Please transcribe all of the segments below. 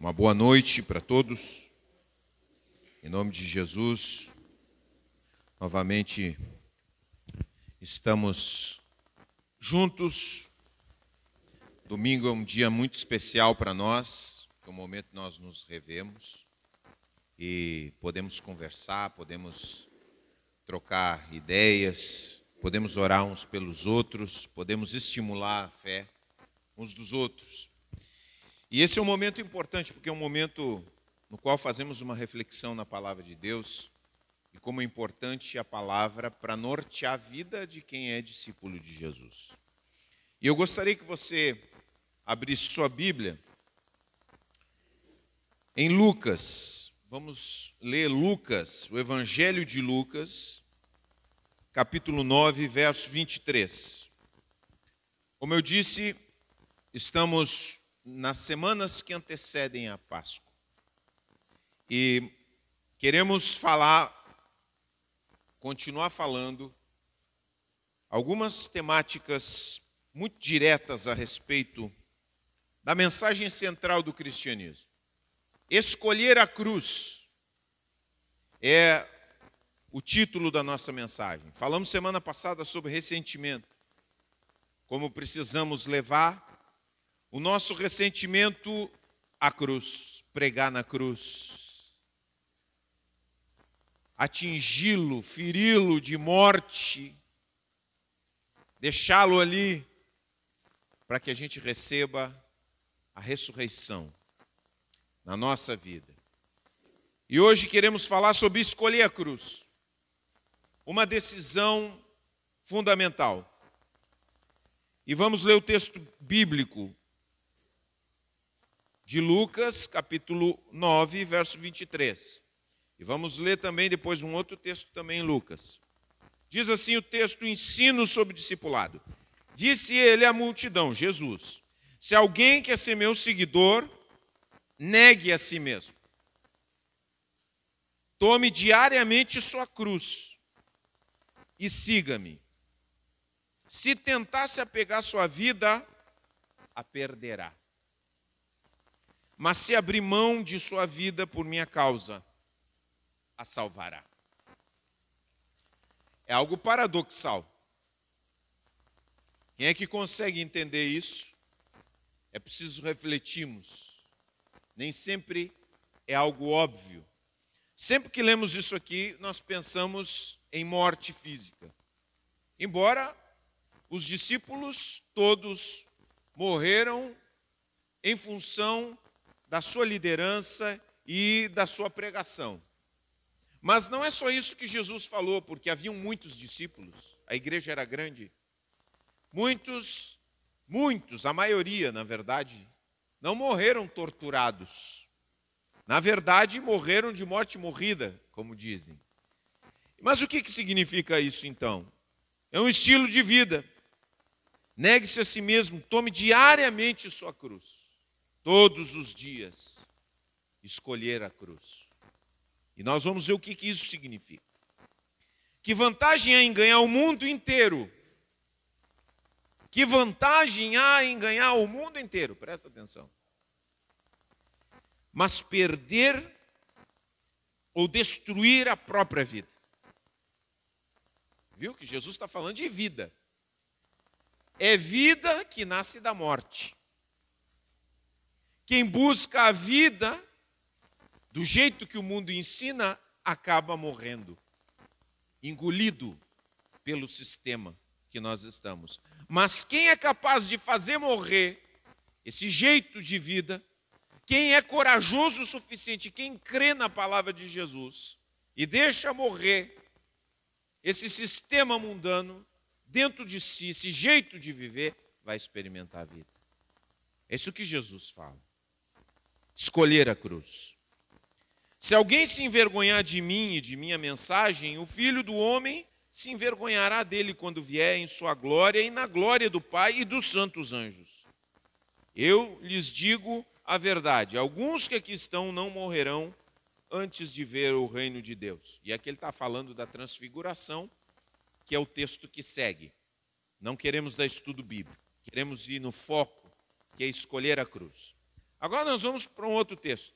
Uma boa noite para todos. Em nome de Jesus, novamente estamos juntos. Domingo é um dia muito especial para nós, é o momento que nós nos revemos e podemos conversar, podemos trocar ideias, podemos orar uns pelos outros, podemos estimular a fé uns dos outros. E esse é um momento importante, porque é um momento no qual fazemos uma reflexão na palavra de Deus e como é importante a palavra para nortear a vida de quem é discípulo de Jesus. E eu gostaria que você abrisse sua Bíblia em Lucas. Vamos ler Lucas, o Evangelho de Lucas, capítulo 9, verso 23. Como eu disse, estamos nas semanas que antecedem a Páscoa. E queremos falar, continuar falando, algumas temáticas muito diretas a respeito da mensagem central do cristianismo. Escolher a cruz é o título da nossa mensagem. Falamos semana passada sobre ressentimento, como precisamos levar o nosso ressentimento à cruz, pregar na cruz, atingi-lo, feri-lo de morte, deixá-lo ali para que a gente receba a ressurreição na nossa vida. E hoje queremos falar sobre escolher a cruz. Uma decisão fundamental. E vamos ler o texto bíblico de Lucas, capítulo 9, verso 23. E vamos ler também depois um outro texto também em Lucas. Diz assim o texto ensino sobre discipulado. Disse ele à multidão, Jesus: Se alguém quer ser meu seguidor, negue a si mesmo. Tome diariamente sua cruz e siga-me. Se tentasse apegar sua vida, a perderá mas se abrir mão de sua vida por minha causa, a salvará. É algo paradoxal. Quem é que consegue entender isso? É preciso refletirmos. Nem sempre é algo óbvio. Sempre que lemos isso aqui, nós pensamos em morte física. Embora os discípulos todos morreram em função da sua liderança e da sua pregação. Mas não é só isso que Jesus falou, porque haviam muitos discípulos, a igreja era grande. Muitos, muitos, a maioria, na verdade, não morreram torturados. Na verdade, morreram de morte morrida, como dizem. Mas o que, que significa isso então? É um estilo de vida. Negue-se a si mesmo, tome diariamente sua cruz todos os dias, escolher a cruz. E nós vamos ver o que, que isso significa. Que vantagem há em ganhar o mundo inteiro? Que vantagem há em ganhar o mundo inteiro? Presta atenção. Mas perder ou destruir a própria vida. Viu que Jesus está falando de vida. É vida que nasce da morte. Quem busca a vida do jeito que o mundo ensina acaba morrendo, engolido pelo sistema que nós estamos. Mas quem é capaz de fazer morrer esse jeito de vida, quem é corajoso o suficiente, quem crê na palavra de Jesus e deixa morrer esse sistema mundano dentro de si, esse jeito de viver, vai experimentar a vida. É isso que Jesus fala escolher a cruz. Se alguém se envergonhar de mim e de minha mensagem, o filho do homem se envergonhará dele quando vier em sua glória e na glória do Pai e dos santos anjos. Eu lhes digo a verdade: alguns que aqui estão não morrerão antes de ver o reino de Deus. E aqui ele está falando da transfiguração, que é o texto que segue. Não queremos dar estudo bíblico, queremos ir no foco, que é escolher a cruz. Agora nós vamos para um outro texto.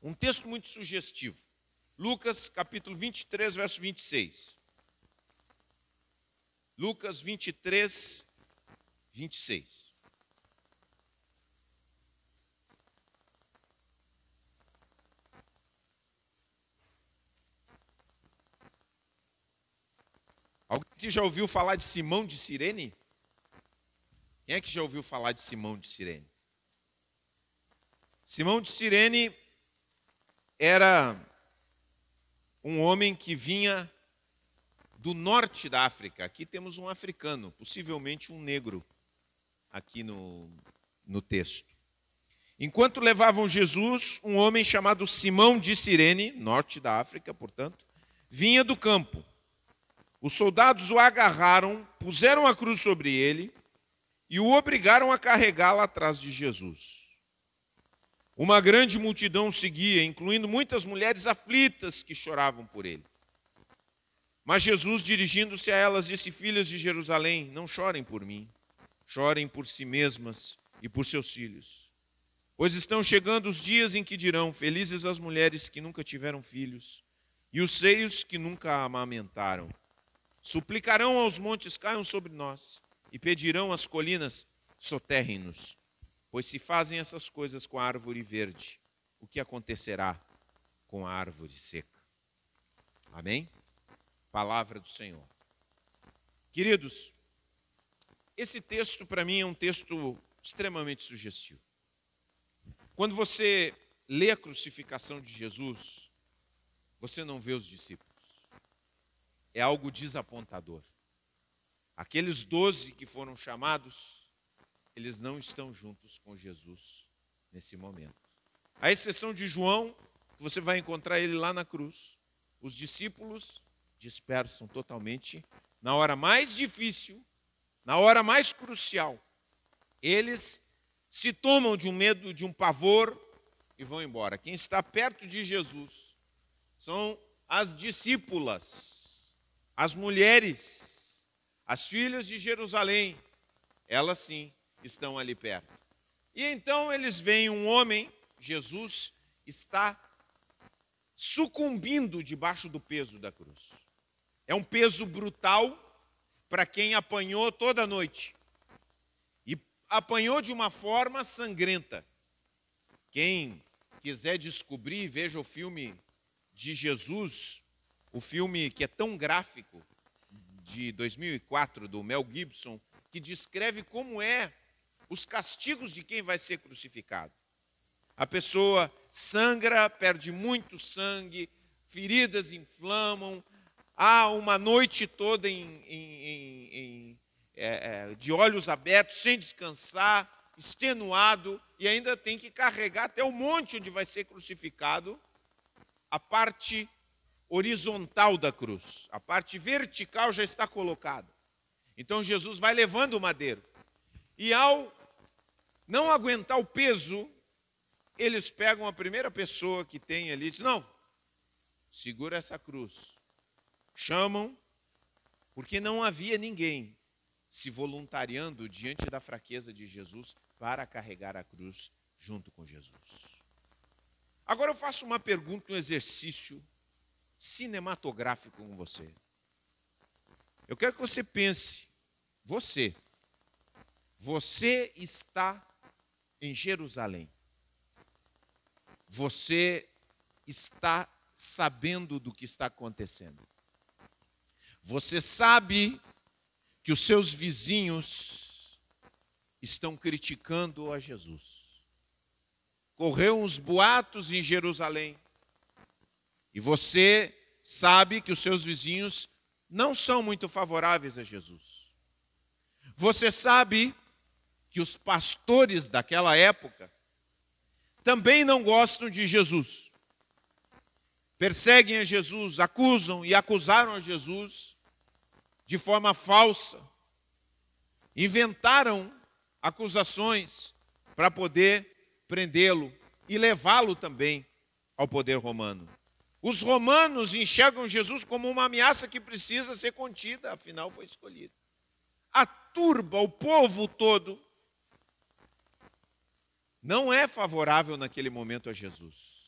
Um texto muito sugestivo. Lucas capítulo 23, verso 26. Lucas 23, 26. Alguém que já ouviu falar de Simão de Sirene? Quem é que já ouviu falar de Simão de Sirene? Simão de Sirene era um homem que vinha do norte da África. Aqui temos um africano, possivelmente um negro, aqui no, no texto. Enquanto levavam Jesus, um homem chamado Simão de Sirene, norte da África, portanto, vinha do campo. Os soldados o agarraram, puseram a cruz sobre ele e o obrigaram a carregá-la atrás de Jesus. Uma grande multidão seguia, incluindo muitas mulheres aflitas que choravam por ele. Mas Jesus, dirigindo-se a elas, disse: Filhas de Jerusalém, não chorem por mim, chorem por si mesmas e por seus filhos. Pois estão chegando os dias em que dirão: Felizes as mulheres que nunca tiveram filhos e os seios que nunca amamentaram. Suplicarão aos montes, caiam sobre nós, e pedirão às colinas, soterrem-nos. Pois se fazem essas coisas com a árvore verde, o que acontecerá com a árvore seca? Amém? Palavra do Senhor. Queridos, esse texto para mim é um texto extremamente sugestivo. Quando você lê a crucificação de Jesus, você não vê os discípulos é algo desapontador. Aqueles doze que foram chamados, eles não estão juntos com Jesus nesse momento. A exceção de João, você vai encontrar ele lá na cruz. Os discípulos dispersam totalmente na hora mais difícil, na hora mais crucial. Eles se tomam de um medo, de um pavor e vão embora. Quem está perto de Jesus são as discípulas as mulheres, as filhas de Jerusalém, elas sim estão ali perto. E então eles veem um homem, Jesus está sucumbindo debaixo do peso da cruz. É um peso brutal para quem apanhou toda noite. E apanhou de uma forma sangrenta. Quem quiser descobrir, veja o filme de Jesus o filme que é tão gráfico, de 2004, do Mel Gibson, que descreve como é os castigos de quem vai ser crucificado. A pessoa sangra, perde muito sangue, feridas inflamam, há uma noite toda em, em, em, é, é, de olhos abertos, sem descansar, extenuado, e ainda tem que carregar até o monte onde vai ser crucificado a parte horizontal da cruz. A parte vertical já está colocada. Então Jesus vai levando o madeiro. E ao não aguentar o peso, eles pegam a primeira pessoa que tem ali e dizem: Não, segura essa cruz. Chamam, porque não havia ninguém se voluntariando diante da fraqueza de Jesus para carregar a cruz junto com Jesus. Agora eu faço uma pergunta, um exercício cinematográfico com você. Eu quero que você pense, você, você está em Jerusalém. Você está sabendo do que está acontecendo. Você sabe que os seus vizinhos estão criticando a Jesus. Correu uns boatos em Jerusalém e você sabe que os seus vizinhos não são muito favoráveis a Jesus. Você sabe que os pastores daquela época também não gostam de Jesus. Perseguem a Jesus, acusam e acusaram a Jesus de forma falsa. Inventaram acusações para poder prendê-lo e levá-lo também ao poder romano. Os romanos enxergam Jesus como uma ameaça que precisa ser contida, afinal foi escolhido. A turba, o povo todo, não é favorável naquele momento a Jesus.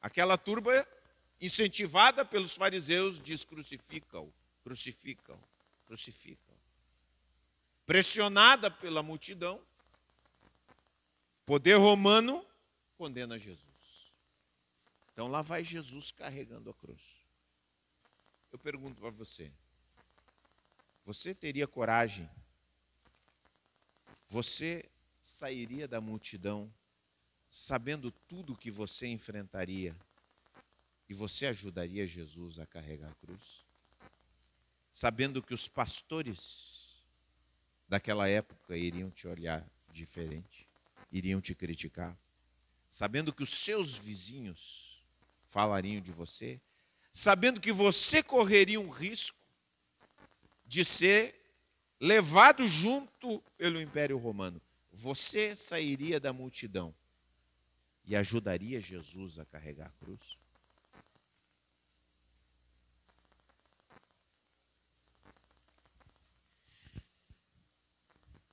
Aquela turba, incentivada pelos fariseus, diz: crucificam, crucificam, crucificam. Pressionada pela multidão, poder romano condena Jesus. Então lá vai Jesus carregando a cruz. Eu pergunto para você: você teria coragem? Você sairia da multidão sabendo tudo que você enfrentaria e você ajudaria Jesus a carregar a cruz? Sabendo que os pastores daquela época iriam te olhar diferente, iriam te criticar, sabendo que os seus vizinhos falariam de você, sabendo que você correria um risco de ser levado junto pelo Império Romano você sairia da multidão e ajudaria Jesus a carregar a cruz?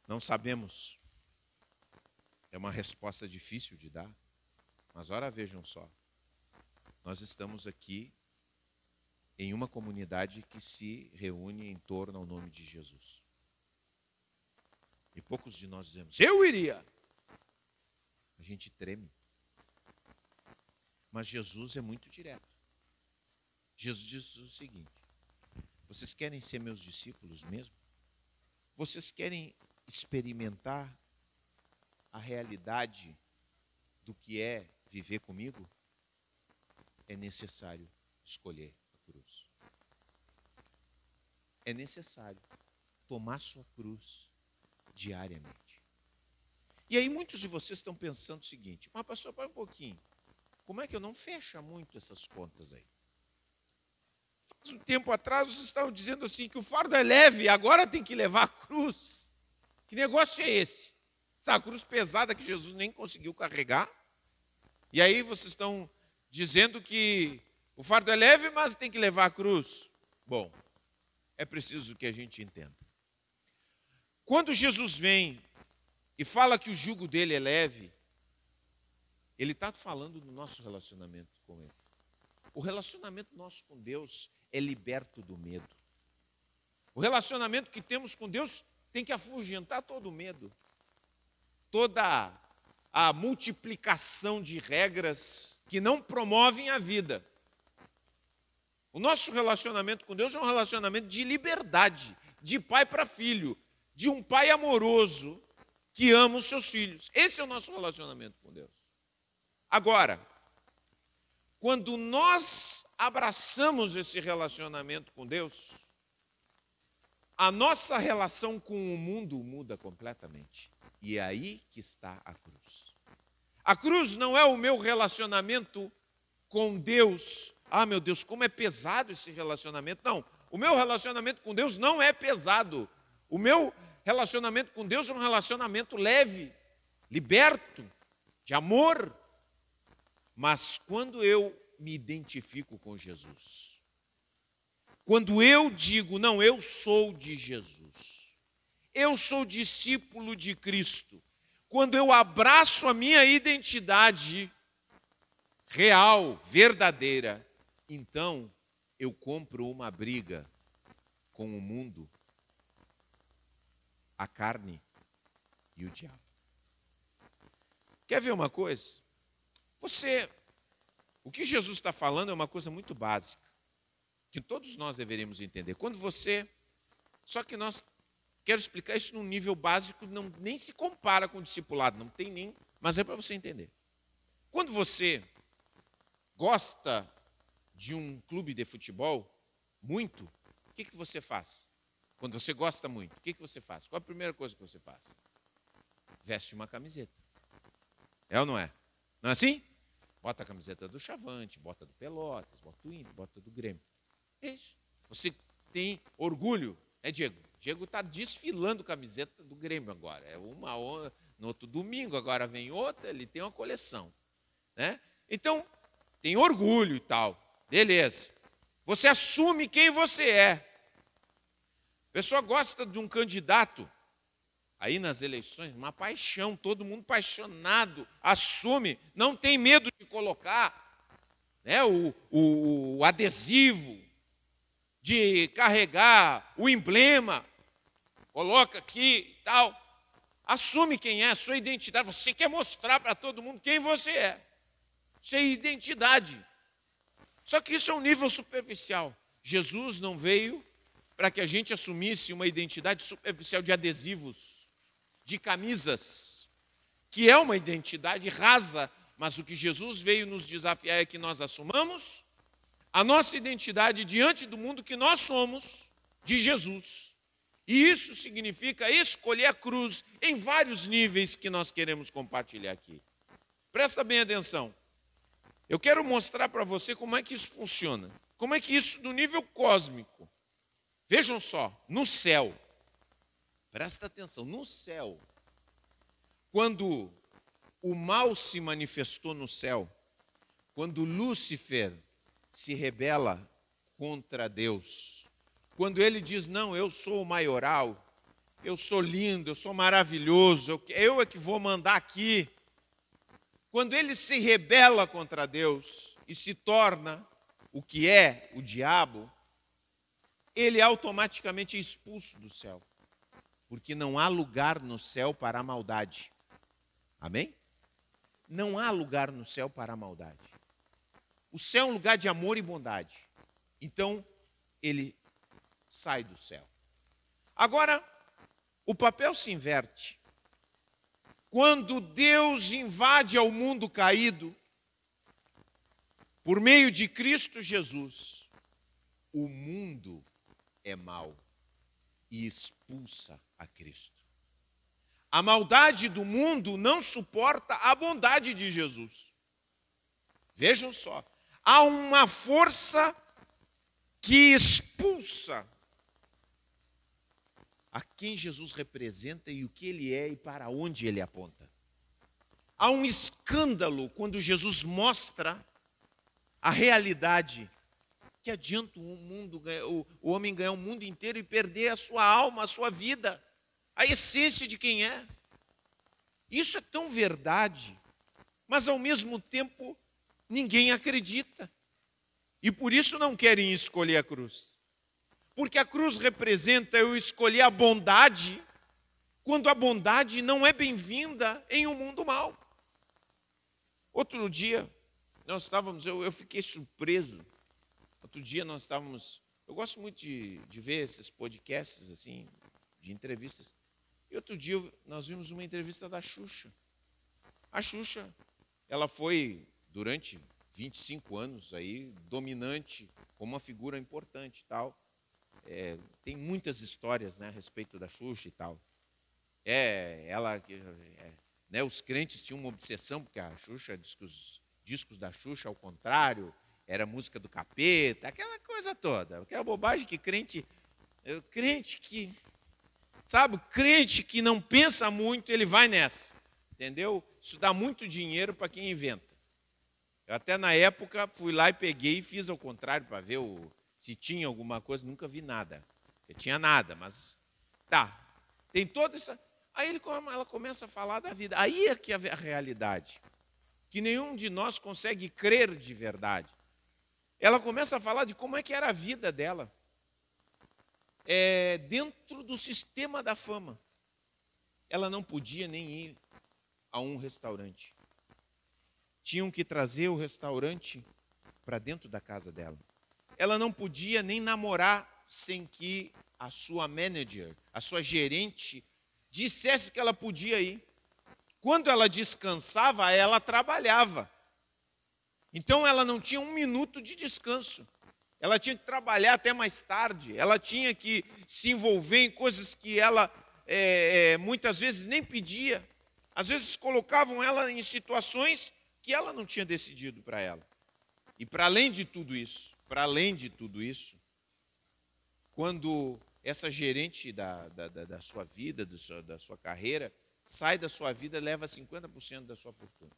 Não sabemos. É uma resposta difícil de dar. Mas ora vejam só. Nós estamos aqui em uma comunidade que se reúne em torno ao nome de Jesus. E poucos de nós dizemos, eu iria. A gente treme. Mas Jesus é muito direto. Jesus diz o seguinte: vocês querem ser meus discípulos mesmo? Vocês querem experimentar a realidade do que é viver comigo? É necessário escolher a cruz. É necessário tomar sua cruz diariamente. E aí muitos de vocês estão pensando o seguinte: mas pastor, para um pouquinho. Como é que eu não fecha muito essas contas aí? Faz um tempo atrás vocês estavam dizendo assim que o fardo é leve, agora tem que levar a cruz. Que negócio é esse? Essa cruz pesada que Jesus nem conseguiu carregar. E aí vocês estão dizendo que o fardo é leve, mas tem que levar a cruz. Bom, é preciso que a gente entenda. Quando Jesus vem e fala que o jugo dele é leve, ele está falando do nosso relacionamento com ele. O relacionamento nosso com Deus é liberto do medo. O relacionamento que temos com Deus tem que afugentar todo o medo, toda a multiplicação de regras que não promovem a vida. O nosso relacionamento com Deus é um relacionamento de liberdade, de pai para filho, de um pai amoroso que ama os seus filhos. Esse é o nosso relacionamento com Deus. Agora, quando nós abraçamos esse relacionamento com Deus, a nossa relação com o mundo muda completamente. E é aí que está a cruz. A cruz não é o meu relacionamento com Deus. Ah, meu Deus, como é pesado esse relacionamento. Não, o meu relacionamento com Deus não é pesado. O meu relacionamento com Deus é um relacionamento leve, liberto, de amor. Mas quando eu me identifico com Jesus, quando eu digo, não, eu sou de Jesus, eu sou discípulo de Cristo, quando eu abraço a minha identidade real, verdadeira, então eu compro uma briga com o mundo a carne e o diabo. Quer ver uma coisa? Você, o que Jesus está falando é uma coisa muito básica, que todos nós deveríamos entender. Quando você, só que nós, quero explicar isso num nível básico, não, nem se compara com o discipulado, não tem nem, mas é para você entender. Quando você gosta de um clube de futebol, muito, o que, que você faz? Quando você gosta muito, o que, que você faz? Qual a primeira coisa que você faz? Veste uma camiseta. É ou não é? Não é assim? Bota a camiseta do Chavante, bota do Pelotas, bota do Inter, bota do Grêmio. É isso. Você tem orgulho, é Diego? Diego está desfilando camiseta do Grêmio agora. É uma no outro domingo, agora vem outra, ele tem uma coleção. Né? Então, tem orgulho e tal. Beleza. Você assume quem você é. Pessoa gosta de um candidato aí nas eleições, uma paixão, todo mundo apaixonado, assume, não tem medo de colocar né, o, o, o adesivo, de carregar o emblema, coloca aqui e tal. Assume quem é, a sua identidade. Você quer mostrar para todo mundo quem você é. Isso é identidade. Só que isso é um nível superficial. Jesus não veio para que a gente assumisse uma identidade superficial de adesivos, de camisas, que é uma identidade rasa, mas o que Jesus veio nos desafiar é que nós assumamos a nossa identidade diante do mundo que nós somos de Jesus. E isso significa escolher a cruz em vários níveis que nós queremos compartilhar aqui. Presta bem atenção. Eu quero mostrar para você como é que isso funciona. Como é que isso, no nível cósmico. Vejam só, no céu. Presta atenção, no céu. Quando o mal se manifestou no céu, quando Lúcifer se rebela contra Deus, quando ele diz: Não, eu sou o maioral, eu sou lindo, eu sou maravilhoso, eu é que vou mandar aqui. Quando ele se rebela contra Deus e se torna o que é o diabo, ele automaticamente é expulso do céu, porque não há lugar no céu para a maldade. Amém? Não há lugar no céu para a maldade. O céu é um lugar de amor e bondade. Então, ele sai do céu. Agora, o papel se inverte. Quando Deus invade ao mundo caído, por meio de Cristo Jesus, o mundo é mau e expulsa a Cristo. A maldade do mundo não suporta a bondade de Jesus. Vejam só, há uma força que expulsa a quem Jesus representa e o que ele é e para onde ele aponta. Há um escândalo quando Jesus mostra a realidade. Que adianta o, mundo, o, homem ganhar o mundo inteiro e perder a sua alma, a sua vida, a essência de quem é. Isso é tão verdade, mas ao mesmo tempo ninguém acredita. E por isso não querem escolher a cruz. Porque a cruz representa eu escolher a bondade, quando a bondade não é bem-vinda em um mundo mau. Outro dia, nós estávamos, eu, eu fiquei surpreso. Outro dia nós estávamos, eu gosto muito de, de ver esses podcasts assim, de entrevistas. E outro dia nós vimos uma entrevista da Xuxa. A Xuxa, ela foi durante 25 anos aí dominante como uma figura importante e tal. É, tem muitas histórias né, a respeito da Xuxa e tal. É, ela, é, né, os crentes tinham uma obsessão, porque a Xuxa, discos, discos da Xuxa, ao contrário, era música do capeta, aquela coisa toda. Aquela bobagem que crente, é, crente que, sabe, crente que não pensa muito, ele vai nessa. Entendeu? Isso dá muito dinheiro para quem inventa. Eu até na época fui lá e peguei e fiz ao contrário para ver o, se tinha alguma coisa, nunca vi nada. Eu tinha nada, mas tá. Tem toda essa. Aí ele, ela começa a falar da vida. Aí é que é a realidade. Que nenhum de nós consegue crer de verdade. Ela começa a falar de como é que era a vida dela. É, dentro do sistema da fama. Ela não podia nem ir a um restaurante. Tinham que trazer o restaurante para dentro da casa dela ela não podia nem namorar sem que a sua manager, a sua gerente, dissesse que ela podia ir. Quando ela descansava, ela trabalhava. Então ela não tinha um minuto de descanso. Ela tinha que trabalhar até mais tarde. Ela tinha que se envolver em coisas que ela é, é, muitas vezes nem pedia. Às vezes colocavam ela em situações que ela não tinha decidido para ela. E para além de tudo isso, para além de tudo isso, quando essa gerente da, da, da sua vida, da sua carreira, sai da sua vida leva 50% da sua fortuna.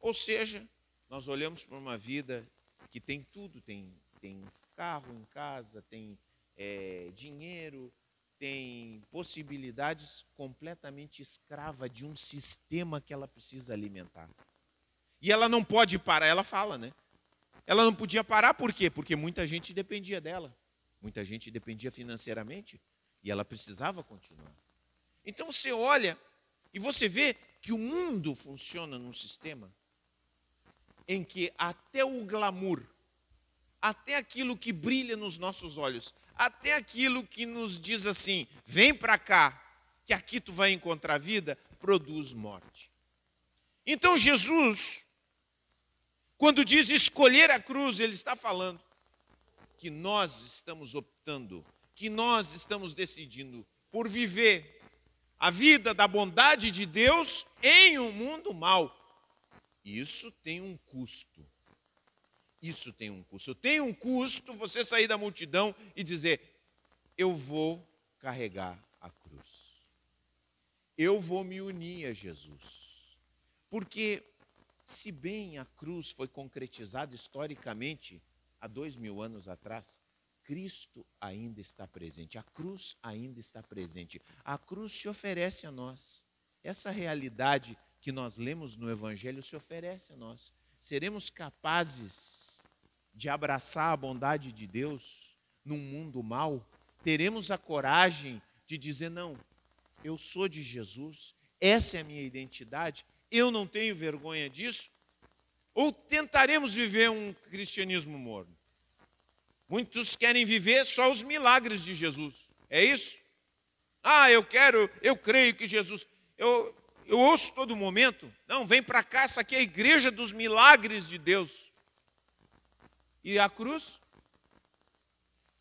Ou seja, nós olhamos para uma vida que tem tudo, tem, tem carro em casa, tem é, dinheiro, tem possibilidades completamente escrava de um sistema que ela precisa alimentar. E ela não pode parar, ela fala, né? Ela não podia parar por quê? Porque muita gente dependia dela. Muita gente dependia financeiramente e ela precisava continuar. Então você olha e você vê que o mundo funciona num sistema em que até o glamour, até aquilo que brilha nos nossos olhos, até aquilo que nos diz assim: vem para cá, que aqui tu vai encontrar vida, produz morte. Então Jesus, quando diz escolher a cruz, ele está falando que nós estamos optando, que nós estamos decidindo por viver a vida da bondade de Deus em um mundo mau. Isso tem um custo. Isso tem um custo. Tem um custo você sair da multidão e dizer: Eu vou carregar a cruz. Eu vou me unir a Jesus. Porque, se bem a cruz foi concretizada historicamente há dois mil anos atrás, Cristo ainda está presente, a cruz ainda está presente. A cruz se oferece a nós. Essa realidade que nós lemos no Evangelho se oferece a nós. Seremos capazes de abraçar a bondade de Deus num mundo mau? Teremos a coragem de dizer: não, eu sou de Jesus, essa é a minha identidade, eu não tenho vergonha disso? Ou tentaremos viver um cristianismo morno? Muitos querem viver só os milagres de Jesus. É isso? Ah, eu quero, eu creio que Jesus. Eu, eu ouço todo momento. Não, vem para cá, essa aqui é a igreja dos milagres de Deus. E a cruz?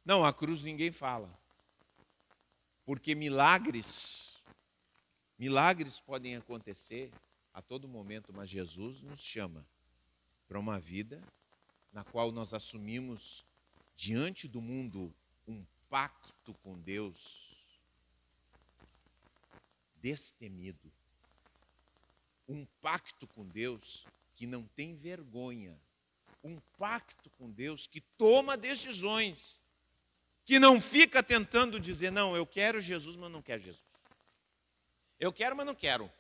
Não, a cruz ninguém fala. Porque milagres, milagres podem acontecer a todo momento, mas Jesus nos chama para uma vida na qual nós assumimos diante do mundo um pacto com Deus destemido. Um pacto com Deus que não tem vergonha. Um pacto com Deus que toma decisões. Que não fica tentando dizer, não, eu quero Jesus, mas não quero Jesus. Eu quero, mas não quero.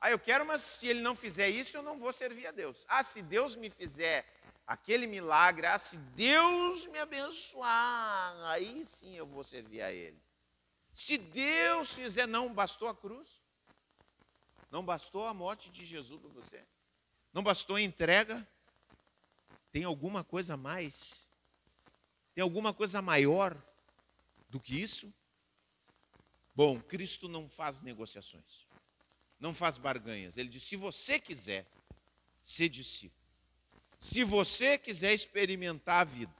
Ah, eu quero, mas se ele não fizer isso, eu não vou servir a Deus. Ah, se Deus me fizer aquele milagre, ah, se Deus me abençoar, aí sim eu vou servir a Ele. Se Deus fizer, não bastou a cruz? Não bastou a morte de Jesus para você? Não bastou a entrega? Tem alguma coisa mais? Tem alguma coisa maior do que isso? Bom, Cristo não faz negociações, não faz barganhas. Ele diz: se você quiser ser discípulo, se você quiser experimentar a vida,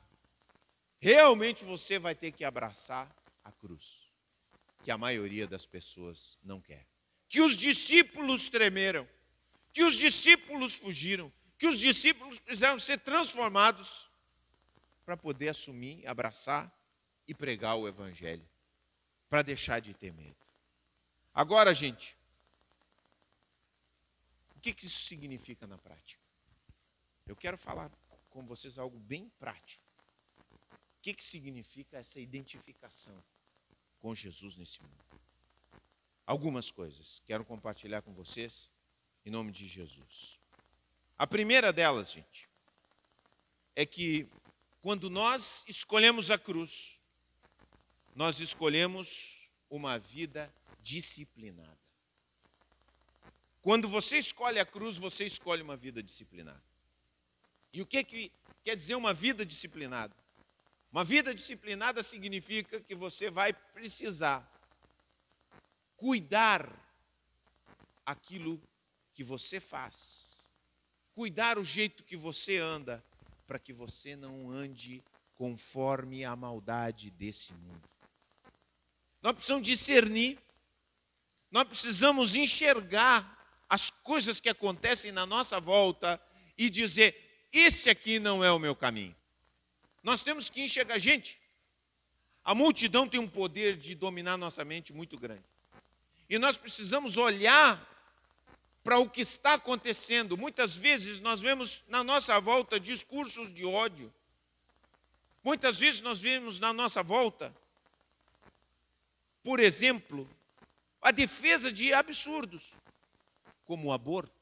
realmente você vai ter que abraçar a cruz, que a maioria das pessoas não quer. Que os discípulos tremeram, que os discípulos fugiram, que os discípulos precisaram ser transformados para poder assumir, abraçar e pregar o evangelho, para deixar de ter medo. Agora, gente, o que isso significa na prática? Eu quero falar com vocês algo bem prático. O que, que significa essa identificação com Jesus nesse mundo? Algumas coisas quero compartilhar com vocês em nome de Jesus. A primeira delas, gente, é que quando nós escolhemos a cruz, nós escolhemos uma vida disciplinada. Quando você escolhe a cruz, você escolhe uma vida disciplinada. E o que, que quer dizer uma vida disciplinada? Uma vida disciplinada significa que você vai precisar cuidar aquilo que você faz, cuidar o jeito que você anda, para que você não ande conforme a maldade desse mundo. Nós precisamos discernir, nós precisamos enxergar as coisas que acontecem na nossa volta e dizer: esse aqui não é o meu caminho. Nós temos que enxergar, gente, a multidão tem um poder de dominar nossa mente muito grande. E nós precisamos olhar para o que está acontecendo. Muitas vezes nós vemos na nossa volta discursos de ódio. Muitas vezes nós vemos na nossa volta por exemplo, a defesa de absurdos, como o aborto.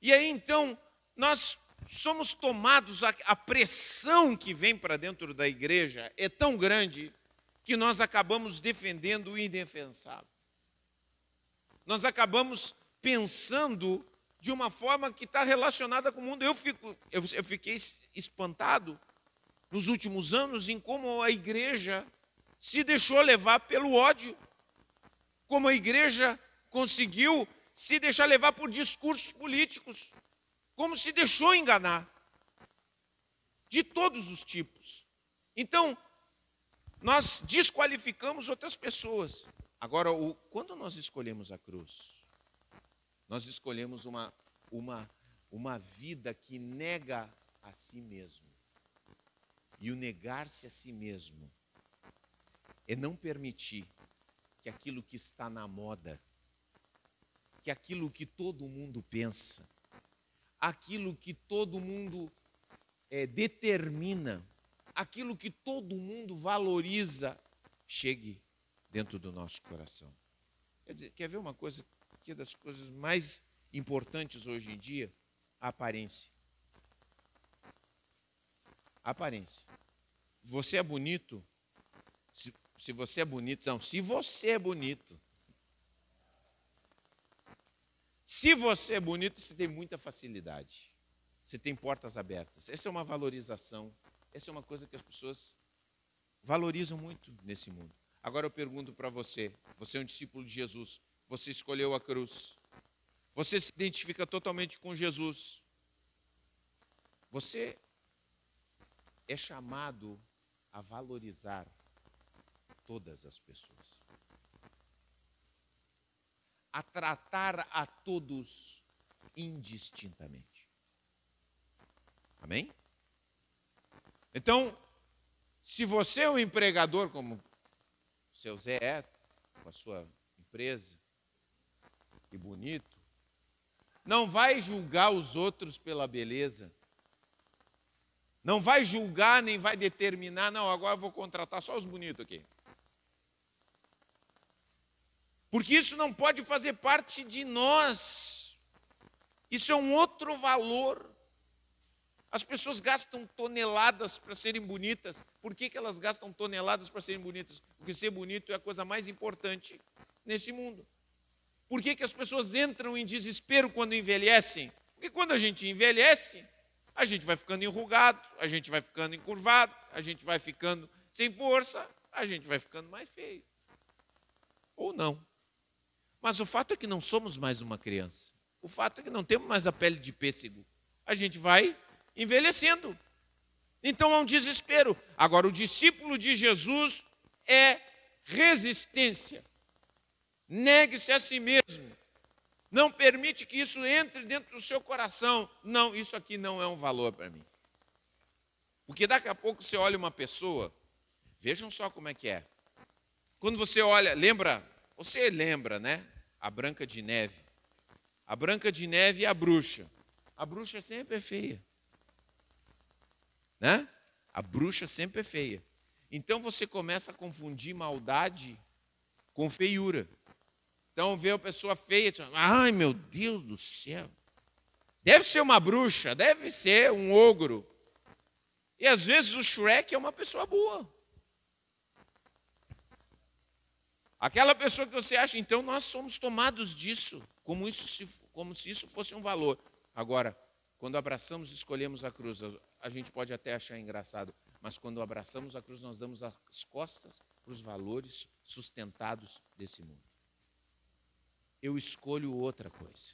E aí então, nós somos tomados, a, pressão que vem para dentro da igreja é tão grande que nós acabamos defendendo o indefensável. Nós acabamos pensando de uma forma que está relacionada com o mundo. Eu, fico, eu, eu fiquei espantado nos últimos anos em como a igreja se deixou levar pelo ódio, como a igreja conseguiu se deixar levar por discursos políticos, como se deixou enganar, de todos os tipos. Então, nós desqualificamos outras pessoas. Agora, o, quando nós escolhemos a cruz, nós escolhemos uma, uma, uma vida que nega a si mesmo. E o negar-se a si mesmo é não permitir que aquilo que está na moda, que aquilo que todo mundo pensa, aquilo que todo mundo é, determina, aquilo que todo mundo valoriza, chegue dentro do nosso coração. Quer dizer, quer ver uma coisa que é das coisas mais importantes hoje em dia? A aparência. A aparência. Você é bonito? Se, se você é bonito, não, se você é bonito. Se você é bonito, você tem muita facilidade. Você tem portas abertas. Essa é uma valorização. Essa é uma coisa que as pessoas valorizam muito nesse mundo. Agora eu pergunto para você: você é um discípulo de Jesus, você escolheu a cruz, você se identifica totalmente com Jesus, você é chamado a valorizar todas as pessoas, a tratar a todos indistintamente. Amém? Então, se você é um empregador, como seu Zé com a sua empresa, e bonito, não vai julgar os outros pela beleza, não vai julgar nem vai determinar, não, agora eu vou contratar só os bonitos aqui. Porque isso não pode fazer parte de nós. Isso é um outro valor. As pessoas gastam toneladas para serem bonitas. Por que, que elas gastam toneladas para serem bonitas? Porque ser bonito é a coisa mais importante nesse mundo. Por que, que as pessoas entram em desespero quando envelhecem? Porque quando a gente envelhece, a gente vai ficando enrugado, a gente vai ficando encurvado, a gente vai ficando sem força, a gente vai ficando mais feio. Ou não. Mas o fato é que não somos mais uma criança. O fato é que não temos mais a pele de pêssego. A gente vai envelhecendo. Então há um desespero. Agora, o discípulo de Jesus é resistência. Negue-se a si mesmo. Não permite que isso entre dentro do seu coração. Não, isso aqui não é um valor para mim. Porque daqui a pouco você olha uma pessoa, vejam só como é que é. Quando você olha, lembra, você lembra, né? A Branca de Neve. A Branca de Neve e a bruxa. A bruxa sempre é feia né? A bruxa sempre é feia. Então você começa a confundir maldade com feiura. Então vê a pessoa feia, diz, ai meu Deus do céu. Deve ser uma bruxa, deve ser um ogro. E às vezes o Shrek é uma pessoa boa. Aquela pessoa que você acha, então nós somos tomados disso, como, isso, como se isso fosse um valor. Agora, quando abraçamos e escolhemos a cruz, a gente pode até achar engraçado, mas quando abraçamos a cruz, nós damos as costas para os valores sustentados desse mundo. Eu escolho outra coisa.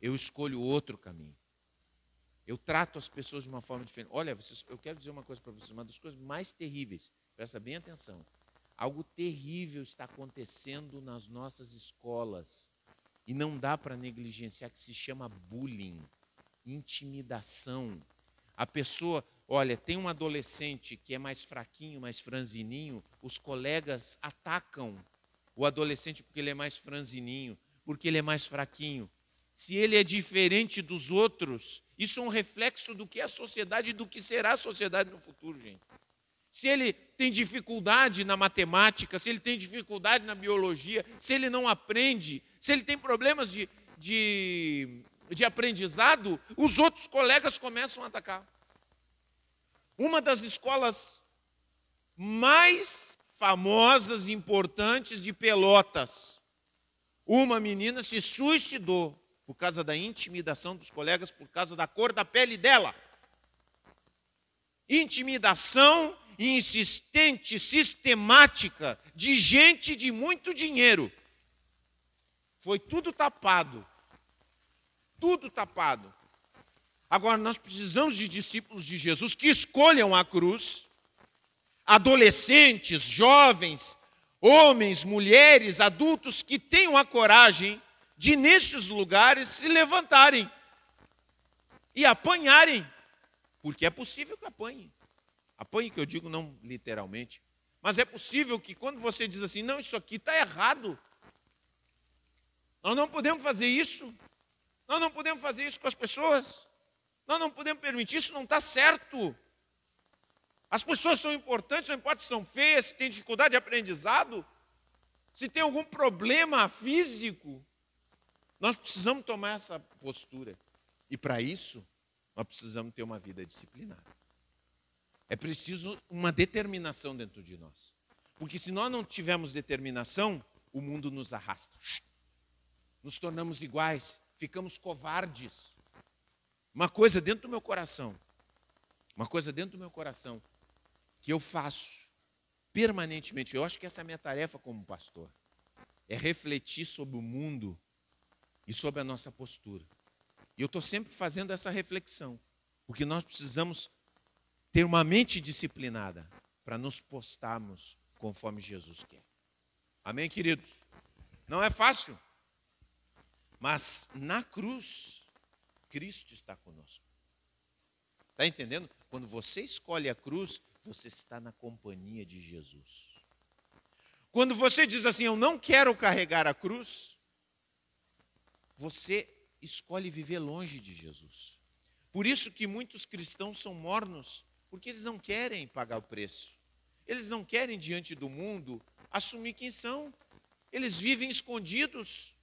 Eu escolho outro caminho. Eu trato as pessoas de uma forma diferente. Olha, vocês, eu quero dizer uma coisa para vocês, uma das coisas mais terríveis, presta bem atenção. Algo terrível está acontecendo nas nossas escolas e não dá para negligenciar, que se chama bullying intimidação. A pessoa, olha, tem um adolescente que é mais fraquinho, mais franzininho, os colegas atacam o adolescente porque ele é mais franzininho, porque ele é mais fraquinho. Se ele é diferente dos outros, isso é um reflexo do que é a sociedade e do que será a sociedade no futuro, gente. se ele tem dificuldade na matemática, se ele tem dificuldade na biologia, se ele não aprende, se ele tem problemas de, de, de aprendizado, os outros colegas começam a atacar. Uma das escolas mais famosas e importantes de Pelotas, uma menina se suicidou por causa da intimidação dos colegas, por causa da cor da pele dela. Intimidação insistente, sistemática, de gente de muito dinheiro. Foi tudo tapado. Tudo tapado. Agora, nós precisamos de discípulos de Jesus que escolham a cruz, adolescentes, jovens, homens, mulheres, adultos que tenham a coragem de, nesses lugares, se levantarem e apanharem, porque é possível que apanhem. Apanhe que eu digo não literalmente. Mas é possível que quando você diz assim, não, isso aqui está errado. Nós não podemos fazer isso. Nós não podemos fazer isso com as pessoas. Nós não podemos permitir, isso não está certo. As pessoas são importantes, não importa se são feias, se têm dificuldade de aprendizado, se tem algum problema físico. Nós precisamos tomar essa postura. E para isso, nós precisamos ter uma vida disciplinada. É preciso uma determinação dentro de nós. Porque se nós não tivermos determinação, o mundo nos arrasta. Nos tornamos iguais, ficamos covardes. Uma coisa dentro do meu coração, uma coisa dentro do meu coração, que eu faço permanentemente, eu acho que essa é a minha tarefa como pastor, é refletir sobre o mundo e sobre a nossa postura. E eu estou sempre fazendo essa reflexão, porque nós precisamos ter uma mente disciplinada para nos postarmos conforme Jesus quer. Amém, queridos? Não é fácil, mas na cruz, Cristo está conosco. Está entendendo? Quando você escolhe a cruz, você está na companhia de Jesus. Quando você diz assim, eu não quero carregar a cruz, você escolhe viver longe de Jesus. Por isso que muitos cristãos são mornos porque eles não querem pagar o preço. Eles não querem, diante do mundo, assumir quem são. Eles vivem escondidos.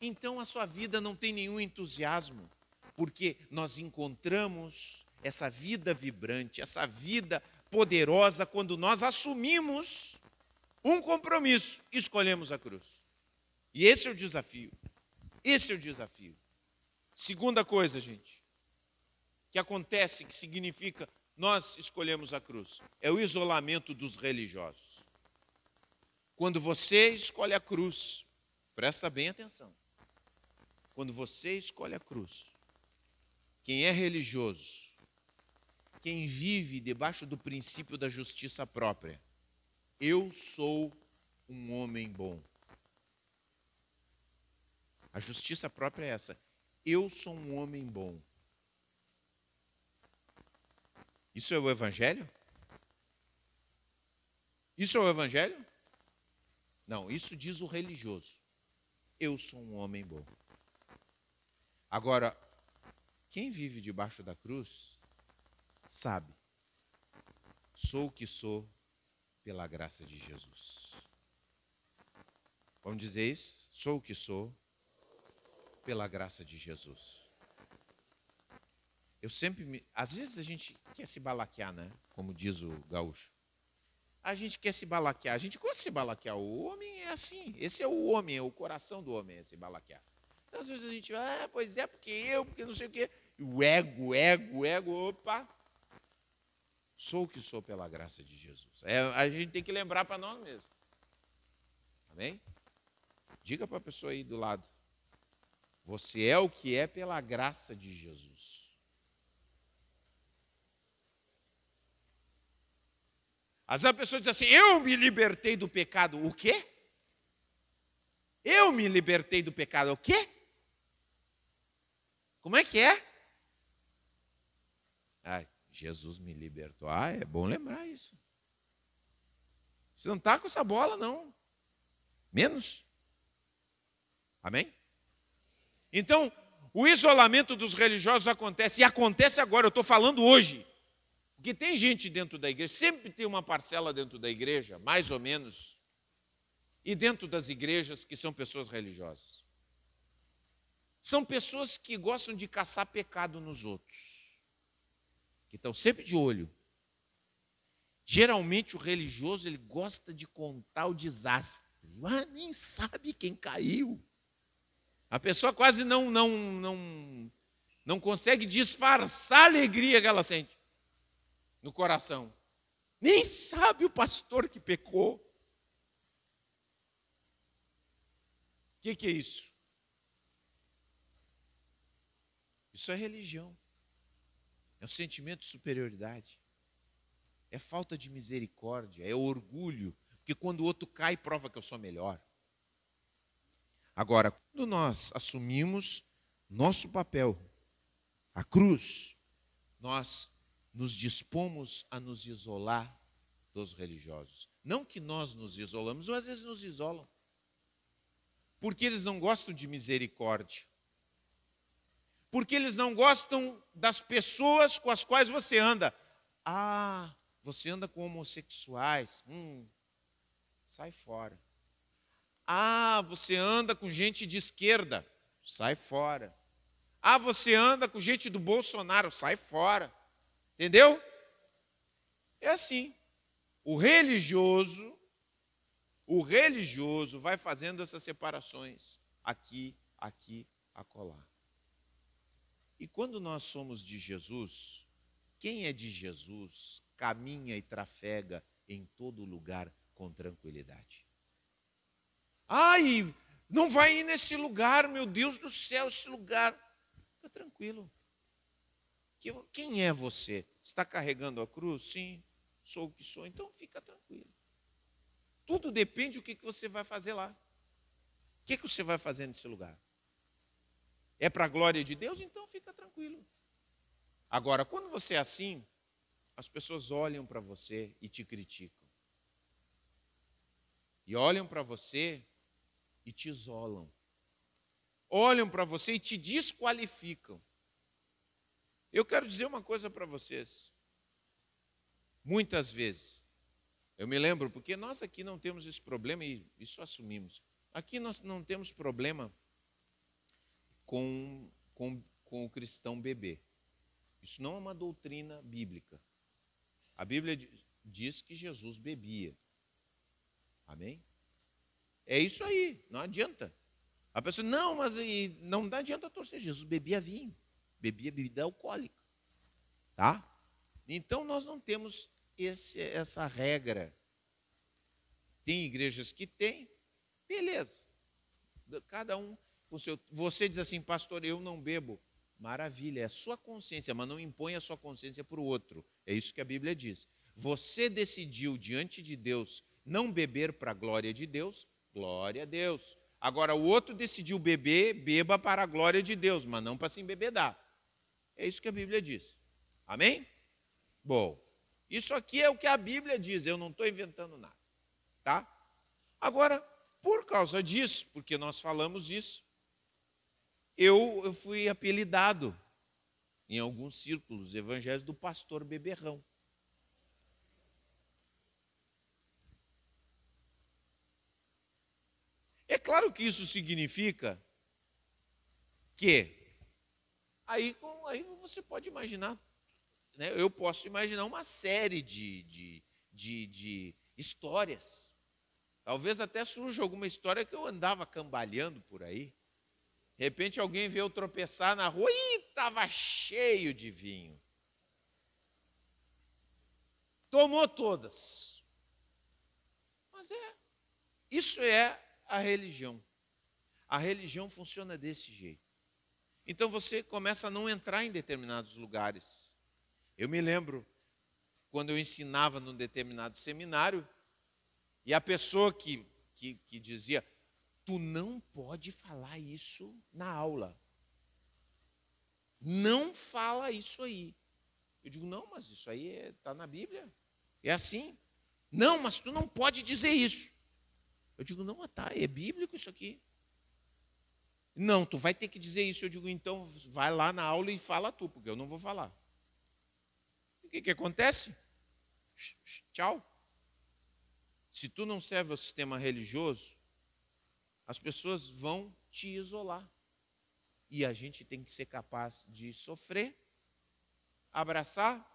Então a sua vida não tem nenhum entusiasmo, porque nós encontramos essa vida vibrante, essa vida poderosa quando nós assumimos um compromisso escolhemos a cruz. E esse é o desafio. Esse é o desafio. Segunda coisa, gente, que acontece, que significa nós escolhemos a cruz. É o isolamento dos religiosos. Quando você escolhe a cruz, presta bem atenção. Quando você escolhe a cruz, quem é religioso, quem vive debaixo do princípio da justiça própria, eu sou um homem bom. A justiça própria é essa. Eu sou um homem bom. Isso é o Evangelho? Isso é o Evangelho? Não, isso diz o religioso. Eu sou um homem bom. Agora, quem vive debaixo da cruz sabe, sou o que sou pela graça de Jesus. Vamos dizer isso? Sou o que sou pela graça de Jesus. Eu sempre me. Às vezes a gente quer se balaquear, né? Como diz o gaúcho. A gente quer se balaquear. A gente gosta de se balaquear. O homem é assim. Esse é o homem, é o coração do homem, é se balaquear. Então, às vezes a gente, ah, pois é, porque eu, porque não sei o quê. E o ego, ego, ego, opa. Sou o que sou pela graça de Jesus. É, a gente tem que lembrar para nós mesmos. Amém? Diga para a pessoa aí do lado. Você é o que é pela graça de Jesus. Às vezes a pessoa diz assim: Eu me libertei do pecado. O quê? Eu me libertei do pecado. O quê? Como é que é? Jesus me libertou. Ah, é bom lembrar isso. Você não está com essa bola, não. Menos. Amém? Então, o isolamento dos religiosos acontece, e acontece agora, eu estou falando hoje. Porque tem gente dentro da igreja, sempre tem uma parcela dentro da igreja, mais ou menos, e dentro das igrejas que são pessoas religiosas. São pessoas que gostam de caçar pecado nos outros, que estão sempre de olho. Geralmente o religioso ele gosta de contar o desastre. Ah, nem sabe quem caiu. A pessoa quase não não não não consegue disfarçar a alegria que ela sente no coração. Nem sabe o pastor que pecou. O que, que é isso? Isso é religião. É um sentimento de superioridade. É falta de misericórdia, é orgulho, porque quando o outro cai, prova que eu sou melhor. Agora, quando nós assumimos nosso papel, a cruz, nós nos dispomos a nos isolar dos religiosos. Não que nós nos isolamos, às vezes nos isolam. Porque eles não gostam de misericórdia. Porque eles não gostam das pessoas com as quais você anda. Ah, você anda com homossexuais. Hum, sai fora. Ah, você anda com gente de esquerda. Sai fora. Ah, você anda com gente do Bolsonaro. Sai fora. Entendeu? É assim. O religioso, o religioso vai fazendo essas separações aqui, aqui, acolá. E quando nós somos de Jesus, quem é de Jesus caminha e trafega em todo lugar com tranquilidade. Ai, não vai ir nesse lugar, meu Deus do céu, esse lugar. Fica tranquilo. Quem é você? Está carregando a cruz? Sim, sou o que sou, então fica tranquilo. Tudo depende do que você vai fazer lá. O que você vai fazer nesse lugar? É para a glória de Deus? Então fica tranquilo. Agora, quando você é assim, as pessoas olham para você e te criticam. E olham para você e te isolam. Olham para você e te desqualificam. Eu quero dizer uma coisa para vocês. Muitas vezes, eu me lembro, porque nós aqui não temos esse problema e isso assumimos. Aqui nós não temos problema com, com, com o cristão bebê. Isso não é uma doutrina bíblica. A Bíblia diz que Jesus bebia. Amém? É isso aí, não adianta. A pessoa, não, mas não adianta torcer. Jesus bebia vinho bebia bebida alcoólica. Tá? Então nós não temos esse, essa regra. Tem igrejas que têm, beleza. Cada um seu. Você diz assim, pastor, eu não bebo. Maravilha, é a sua consciência, mas não impõe a sua consciência para o outro. É isso que a Bíblia diz. Você decidiu diante de Deus não beber para a glória de Deus, glória a Deus. Agora, o outro decidiu beber, beba para a glória de Deus, mas não para se embebedar. É isso que a Bíblia diz. Amém? Bom, isso aqui é o que a Bíblia diz, eu não estou inventando nada. Tá? Agora, por causa disso, porque nós falamos isso, eu, eu fui apelidado em alguns círculos evangélicos do pastor beberrão. É claro que isso significa que Aí, aí você pode imaginar, né? eu posso imaginar uma série de, de, de, de histórias. Talvez até surja alguma história que eu andava cambalhando por aí. De repente alguém veio tropeçar na rua e estava cheio de vinho. Tomou todas. Mas é, isso é a religião. A religião funciona desse jeito. Então você começa a não entrar em determinados lugares. Eu me lembro quando eu ensinava num determinado seminário, e a pessoa que, que, que dizia: Tu não pode falar isso na aula. Não fala isso aí. Eu digo: Não, mas isso aí está é, na Bíblia. É assim. Não, mas tu não pode dizer isso. Eu digo: Não, tá, é bíblico isso aqui. Não, tu vai ter que dizer isso. Eu digo, então vai lá na aula e fala tu, porque eu não vou falar. o que, que acontece? Tchau. Se tu não serve ao sistema religioso, as pessoas vão te isolar. E a gente tem que ser capaz de sofrer, abraçar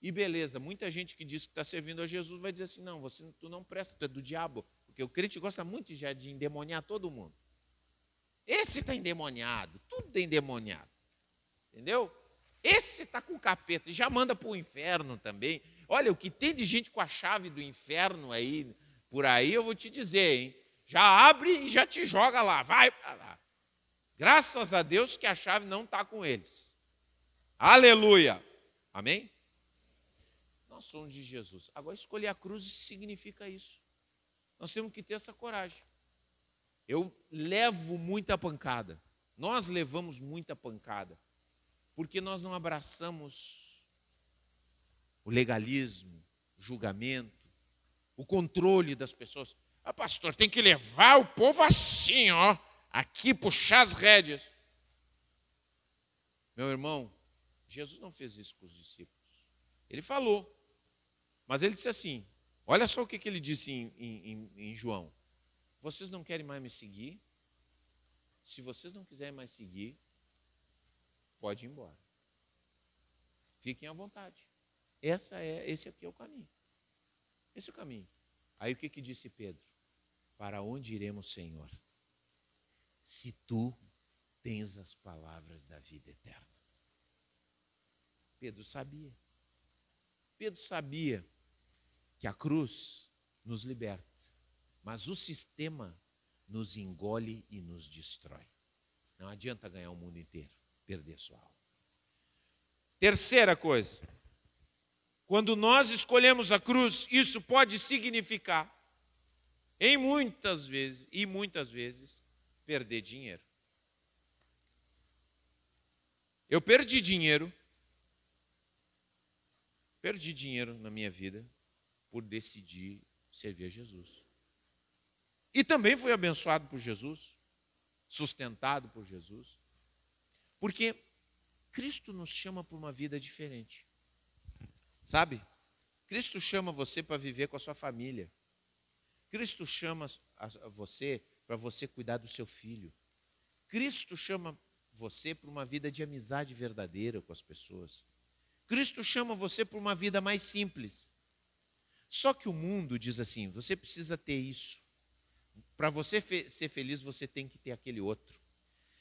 e beleza. Muita gente que diz que está servindo a Jesus vai dizer assim: não, você, tu não presta, tu é do diabo. Porque o crente gosta muito já de endemoniar todo mundo. Esse está endemoniado, tudo é endemoniado. Entendeu? Esse está com capeta e já manda para o inferno também. Olha, o que tem de gente com a chave do inferno aí, por aí, eu vou te dizer, hein? Já abre e já te joga lá, vai para lá. Graças a Deus que a chave não está com eles. Aleluia. Amém? Nós somos de Jesus. Agora, escolher a cruz significa isso. Nós temos que ter essa coragem. Eu levo muita pancada. Nós levamos muita pancada. Porque nós não abraçamos o legalismo, o julgamento, o controle das pessoas. Ah, pastor, tem que levar o povo assim, ó aqui puxar as rédeas. Meu irmão, Jesus não fez isso com os discípulos. Ele falou, mas ele disse assim: olha só o que, que ele disse em, em, em João: vocês não querem mais me seguir? Se vocês não quiserem mais seguir, pode ir embora. Fiquem à vontade. Essa é, esse aqui é o caminho. Esse é o caminho. Aí o que, que disse Pedro? Para onde iremos, Senhor? se tu tens as palavras da vida eterna. Pedro sabia. Pedro sabia que a cruz nos liberta, mas o sistema nos engole e nos destrói. Não adianta ganhar o mundo inteiro, perder sua alma. Terceira coisa, quando nós escolhemos a cruz, isso pode significar, em muitas vezes, e muitas vezes, perder dinheiro. Eu perdi dinheiro, perdi dinheiro na minha vida por decidir servir a Jesus. E também fui abençoado por Jesus, sustentado por Jesus, porque Cristo nos chama para uma vida diferente. Sabe? Cristo chama você para viver com a sua família. Cristo chama você para você cuidar do seu filho. Cristo chama você para uma vida de amizade verdadeira com as pessoas. Cristo chama você para uma vida mais simples. Só que o mundo diz assim: você precisa ter isso. Para você fe ser feliz, você tem que ter aquele outro.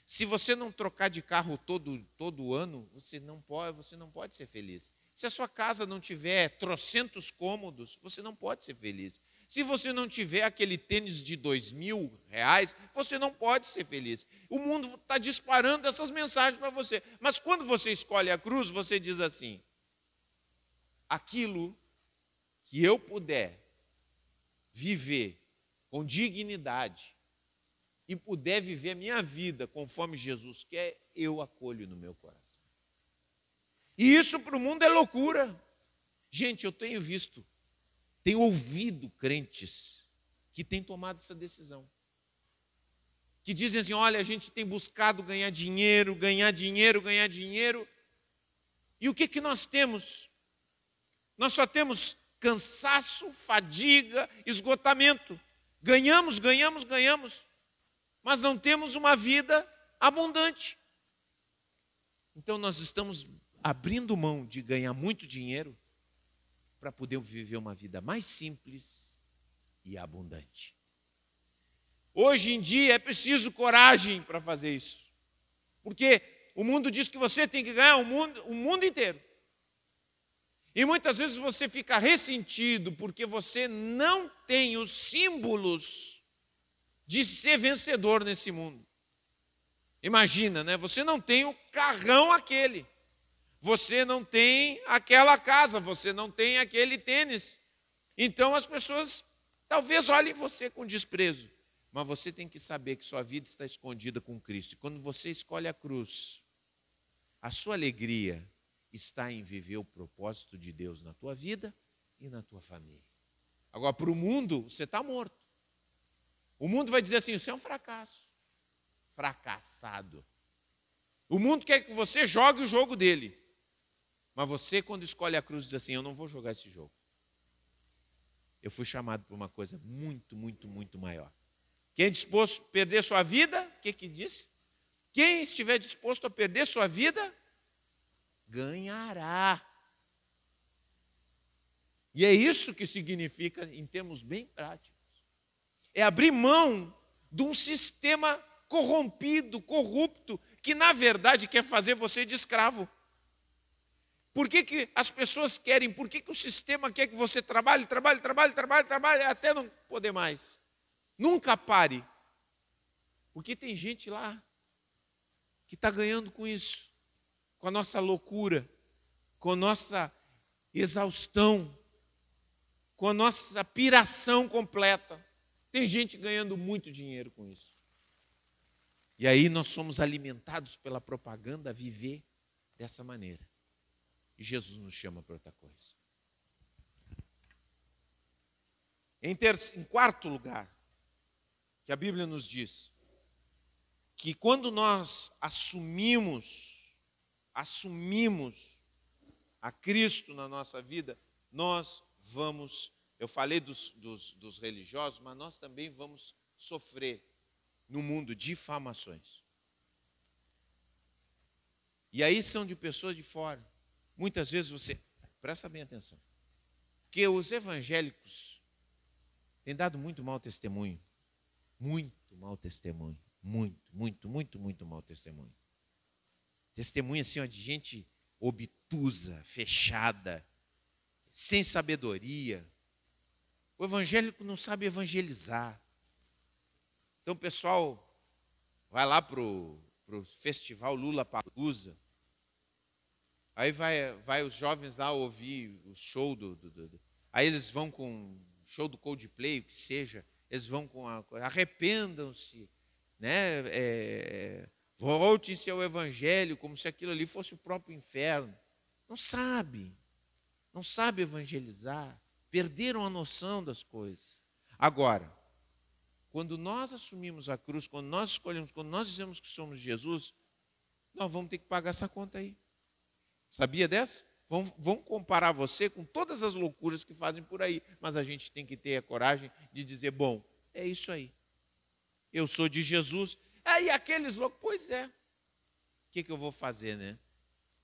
Se você não trocar de carro todo, todo ano, você não pode, você não pode ser feliz. Se a sua casa não tiver trocentos cômodos, você não pode ser feliz. Se você não tiver aquele tênis de dois mil reais, você não pode ser feliz. O mundo está disparando essas mensagens para você. Mas quando você escolhe a cruz, você diz assim: aquilo que eu puder viver com dignidade e puder viver a minha vida conforme Jesus quer, eu acolho no meu coração. E isso para o mundo é loucura. Gente, eu tenho visto tenho ouvido crentes que têm tomado essa decisão. Que dizem assim: olha, a gente tem buscado ganhar dinheiro, ganhar dinheiro, ganhar dinheiro. E o que, que nós temos? Nós só temos cansaço, fadiga, esgotamento. Ganhamos, ganhamos, ganhamos, mas não temos uma vida abundante. Então nós estamos abrindo mão de ganhar muito dinheiro para poder viver uma vida mais simples e abundante. Hoje em dia é preciso coragem para fazer isso. Porque o mundo diz que você tem que ganhar o mundo, o mundo inteiro. E muitas vezes você fica ressentido porque você não tem os símbolos de ser vencedor nesse mundo. Imagina, né? Você não tem o carrão aquele. Você não tem aquela casa, você não tem aquele tênis. Então as pessoas talvez olhem você com desprezo, mas você tem que saber que sua vida está escondida com Cristo. E quando você escolhe a cruz, a sua alegria está em viver o propósito de Deus na tua vida e na tua família. Agora, para o mundo, você está morto. O mundo vai dizer assim: você é um fracasso. Fracassado. O mundo quer que você jogue o jogo dele. Mas você, quando escolhe a cruz, diz assim: Eu não vou jogar esse jogo. Eu fui chamado por uma coisa muito, muito, muito maior. Quem é disposto a perder sua vida, o que, que disse? Quem estiver disposto a perder sua vida, ganhará. E é isso que significa em termos bem práticos. É abrir mão de um sistema corrompido, corrupto, que na verdade quer fazer você de escravo. Por que, que as pessoas querem? Por que, que o sistema quer que você trabalhe, trabalhe, trabalhe, trabalhe, trabalhe, até não poder mais? Nunca pare. Porque tem gente lá que está ganhando com isso, com a nossa loucura, com a nossa exaustão, com a nossa piração completa. Tem gente ganhando muito dinheiro com isso. E aí nós somos alimentados pela propaganda a viver dessa maneira. E Jesus nos chama para outra coisa. Em, em quarto lugar, que a Bíblia nos diz que quando nós assumimos, assumimos a Cristo na nossa vida, nós vamos, eu falei dos, dos, dos religiosos, mas nós também vamos sofrer no mundo difamações. E aí são de pessoas de fora. Muitas vezes você, presta bem atenção, porque os evangélicos têm dado muito mau testemunho. Muito mau testemunho. Muito, muito, muito, muito mau testemunho. Testemunho assim, ó, de gente obtusa, fechada, sem sabedoria. O evangélico não sabe evangelizar. Então pessoal vai lá para o festival Lula Palusa. Aí vai, vai os jovens lá ouvir o show do, do, do Aí eles vão com show do Coldplay, o que seja. Eles vão com a. Arrependam-se, né? É, Volte-se ao Evangelho, como se aquilo ali fosse o próprio inferno. Não sabe não sabe evangelizar, perderam a noção das coisas. Agora, quando nós assumimos a cruz, quando nós escolhemos, quando nós dizemos que somos Jesus, nós vamos ter que pagar essa conta aí. Sabia dessa? Vão, vão comparar você com todas as loucuras que fazem por aí, mas a gente tem que ter a coragem de dizer: bom, é isso aí. Eu sou de Jesus. Aí aqueles loucos, pois é. O que, que eu vou fazer, né?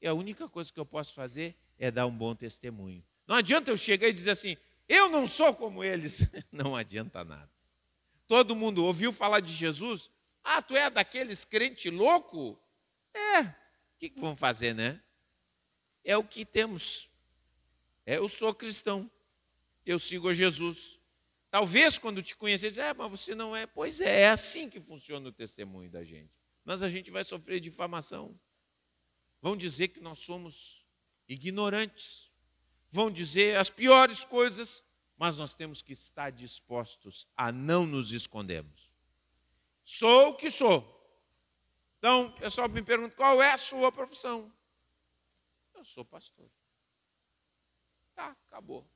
E a única coisa que eu posso fazer é dar um bom testemunho. Não adianta eu chegar e dizer assim, eu não sou como eles. Não adianta nada. Todo mundo ouviu falar de Jesus? Ah, tu é daqueles crente louco? É. O que, que vão fazer, né? É o que temos. É, eu sou cristão. Eu sigo a Jesus. Talvez quando te conhecer, dizer, é, mas você não é. Pois é, é assim que funciona o testemunho da gente. Mas a gente vai sofrer difamação. Vão dizer que nós somos ignorantes, vão dizer as piores coisas, mas nós temos que estar dispostos a não nos escondermos. Sou o que sou. Então, o pessoal me pergunta qual é a sua profissão. Sou pastor. Tá, acabou.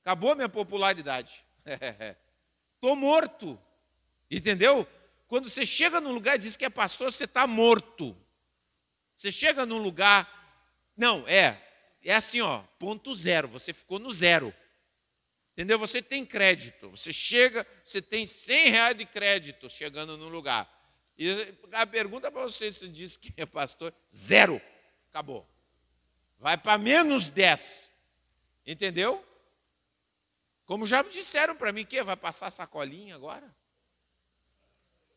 Acabou minha popularidade. Estou morto. Entendeu? Quando você chega num lugar e diz que é pastor, você está morto. Você chega num lugar não, é. É assim, ó, ponto zero. Você ficou no zero. Entendeu? Você tem crédito. Você chega, você tem 100 reais de crédito chegando num lugar. E a pergunta para você, se diz que é pastor, zero. Acabou. Vai para menos 10. Entendeu? Como já me disseram para mim, que vai passar sacolinha agora?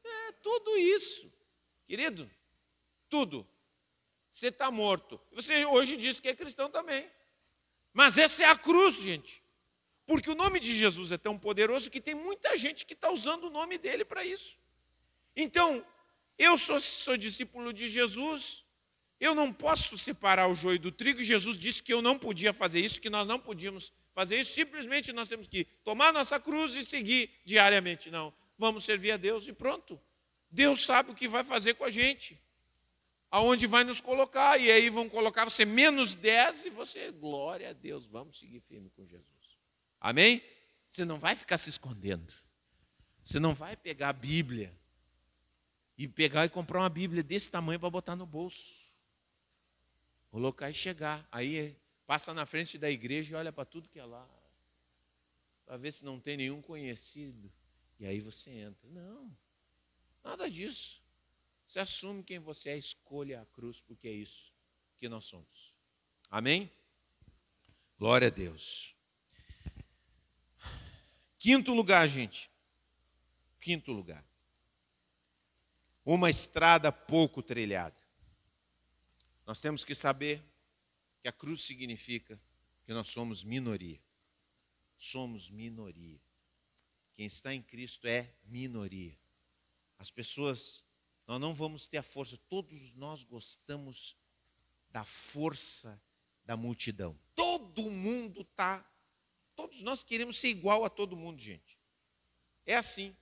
É tudo isso. Querido, tudo você está morto. Você hoje diz que é cristão também. Mas essa é a cruz, gente. Porque o nome de Jesus é tão poderoso que tem muita gente que está usando o nome dele para isso. Então, eu sou, sou discípulo de Jesus, eu não posso separar o joio do trigo. Jesus disse que eu não podia fazer isso, que nós não podíamos fazer isso. Simplesmente nós temos que tomar nossa cruz e seguir diariamente. Não, vamos servir a Deus e pronto. Deus sabe o que vai fazer com a gente aonde vai nos colocar, e aí vão colocar você menos 10 e você, glória a Deus, vamos seguir firme com Jesus. Amém? Você não vai ficar se escondendo. Você não vai pegar a Bíblia e pegar e comprar uma Bíblia desse tamanho para botar no bolso. Os locais chegar. Aí passa na frente da igreja e olha para tudo que é lá. Para ver se não tem nenhum conhecido. E aí você entra. Não, nada disso. Você assume quem você é, escolha a cruz, porque é isso que nós somos. Amém? Glória a Deus. Quinto lugar, gente. Quinto lugar. Uma estrada pouco trilhada. Nós temos que saber que a cruz significa que nós somos minoria. Somos minoria. Quem está em Cristo é minoria. As pessoas, nós não vamos ter a força, todos nós gostamos da força da multidão. Todo mundo está, todos nós queremos ser igual a todo mundo, gente. É assim.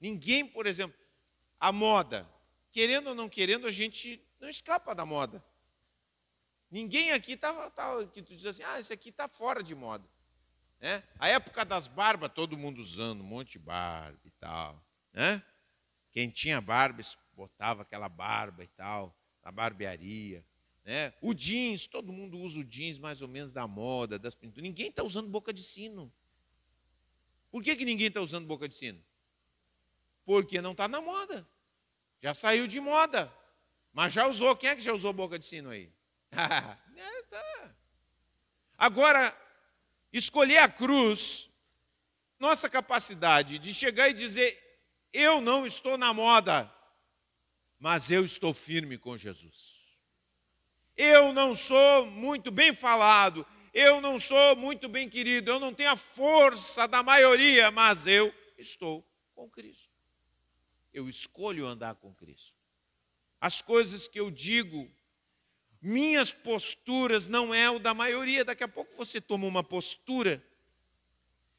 Ninguém, por exemplo, a moda, querendo ou não querendo, a gente não escapa da moda. Ninguém aqui está, tá, que tu diz assim, ah, esse aqui está fora de moda. Né? A época das barbas, todo mundo usando um monte de barba e tal. Né? Quem tinha barba, botava aquela barba e tal, na barbearia. Né? O jeans, todo mundo usa o jeans mais ou menos da moda, das pinturas. Ninguém está usando boca de sino. Por que, que ninguém está usando boca de sino? Porque não está na moda. Já saiu de moda. Mas já usou. Quem é que já usou boca de sino aí? é, tá. Agora, escolher a cruz, nossa capacidade de chegar e dizer: eu não estou na moda, mas eu estou firme com Jesus. Eu não sou muito bem falado, eu não sou muito bem querido, eu não tenho a força da maioria, mas eu estou com Cristo. Eu escolho andar com Cristo. As coisas que eu digo, minhas posturas não é o da maioria. Daqui a pouco você toma uma postura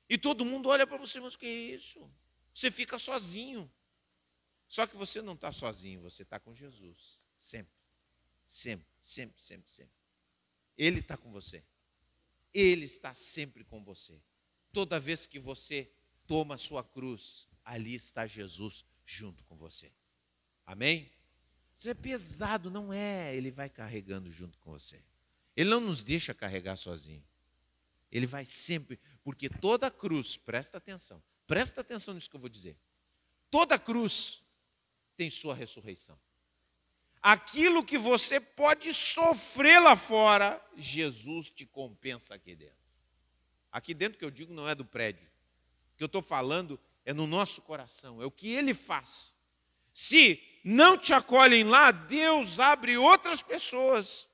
e todo mundo olha para você, mas o que é isso? Você fica sozinho. Só que você não está sozinho, você está com Jesus. Sempre, sempre, sempre, sempre, sempre. Ele está com você. Ele está sempre com você. Toda vez que você toma a sua cruz, ali está Jesus junto com você. Amém? Isso é pesado, não é? Ele vai carregando junto com você. Ele não nos deixa carregar sozinho. Ele vai sempre, porque toda cruz, presta atenção, presta atenção nisso que eu vou dizer. Toda cruz tem sua ressurreição. Aquilo que você pode sofrer lá fora, Jesus te compensa aqui dentro. Aqui dentro que eu digo não é do prédio. O que eu estou falando é no nosso coração, é o que ele faz. Se não te acolhem lá, Deus abre outras pessoas.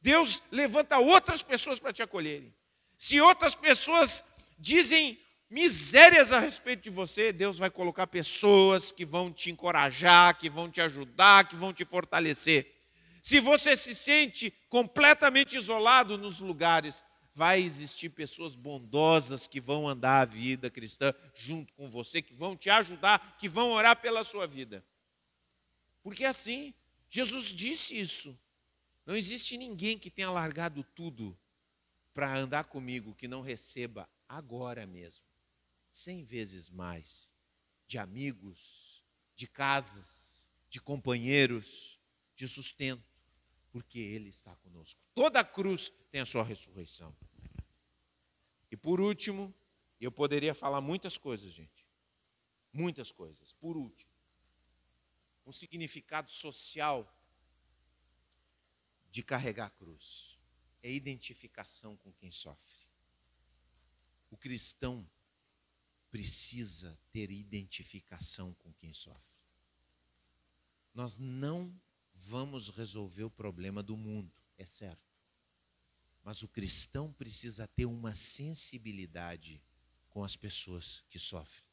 Deus levanta outras pessoas para te acolherem. Se outras pessoas dizem misérias a respeito de você, Deus vai colocar pessoas que vão te encorajar, que vão te ajudar, que vão te fortalecer. Se você se sente completamente isolado nos lugares, vai existir pessoas bondosas que vão andar a vida cristã junto com você, que vão te ajudar, que vão orar pela sua vida. Porque é assim, Jesus disse isso. Não existe ninguém que tenha largado tudo para andar comigo que não receba agora mesmo, cem vezes mais, de amigos, de casas, de companheiros, de sustento, porque Ele está conosco. Toda cruz tem a sua ressurreição. E por último, eu poderia falar muitas coisas, gente. Muitas coisas. Por último, um significado social de carregar a cruz é identificação com quem sofre. O cristão precisa ter identificação com quem sofre. Nós não vamos resolver o problema do mundo, é certo. Mas o cristão precisa ter uma sensibilidade com as pessoas que sofrem.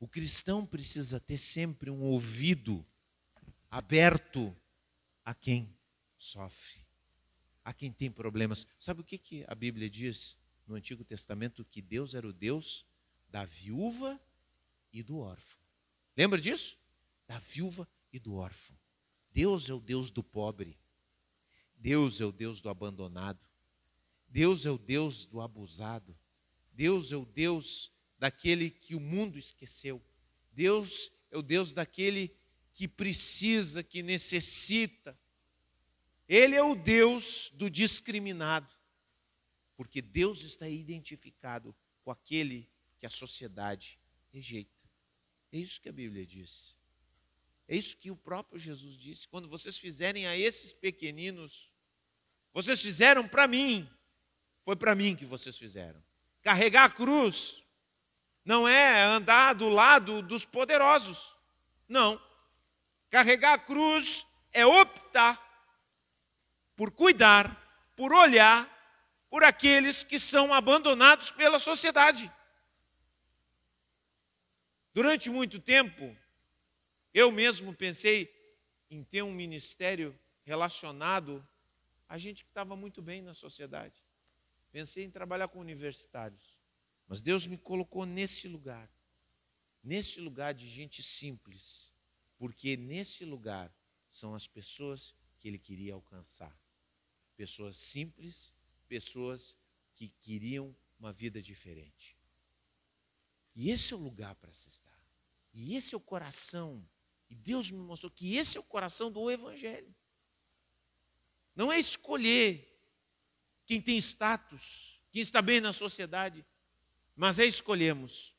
O cristão precisa ter sempre um ouvido aberto a quem sofre, a quem tem problemas. Sabe o que, que a Bíblia diz no Antigo Testamento? Que Deus era o Deus da viúva e do órfão. Lembra disso? Da viúva e do órfão. Deus é o Deus do pobre. Deus é o Deus do abandonado. Deus é o Deus do abusado. Deus é o Deus daquele que o mundo esqueceu. Deus é o Deus daquele que precisa, que necessita. Ele é o Deus do discriminado, porque Deus está identificado com aquele que a sociedade rejeita. É isso que a Bíblia diz. É isso que o próprio Jesus disse. Quando vocês fizerem a esses pequeninos, vocês fizeram para mim. Foi para mim que vocês fizeram. Carregar a cruz não é andar do lado dos poderosos. Não. Carregar a cruz é optar por cuidar, por olhar por aqueles que são abandonados pela sociedade. Durante muito tempo, eu mesmo pensei em ter um ministério relacionado a gente que estava muito bem na sociedade. Pensei em trabalhar com universitários. Mas Deus me colocou nesse lugar, nesse lugar de gente simples, porque nesse lugar são as pessoas que Ele queria alcançar. Pessoas simples, pessoas que queriam uma vida diferente. E esse é o lugar para se estar. E esse é o coração. E Deus me mostrou que esse é o coração do Evangelho. Não é escolher quem tem status, quem está bem na sociedade, mas é escolhermos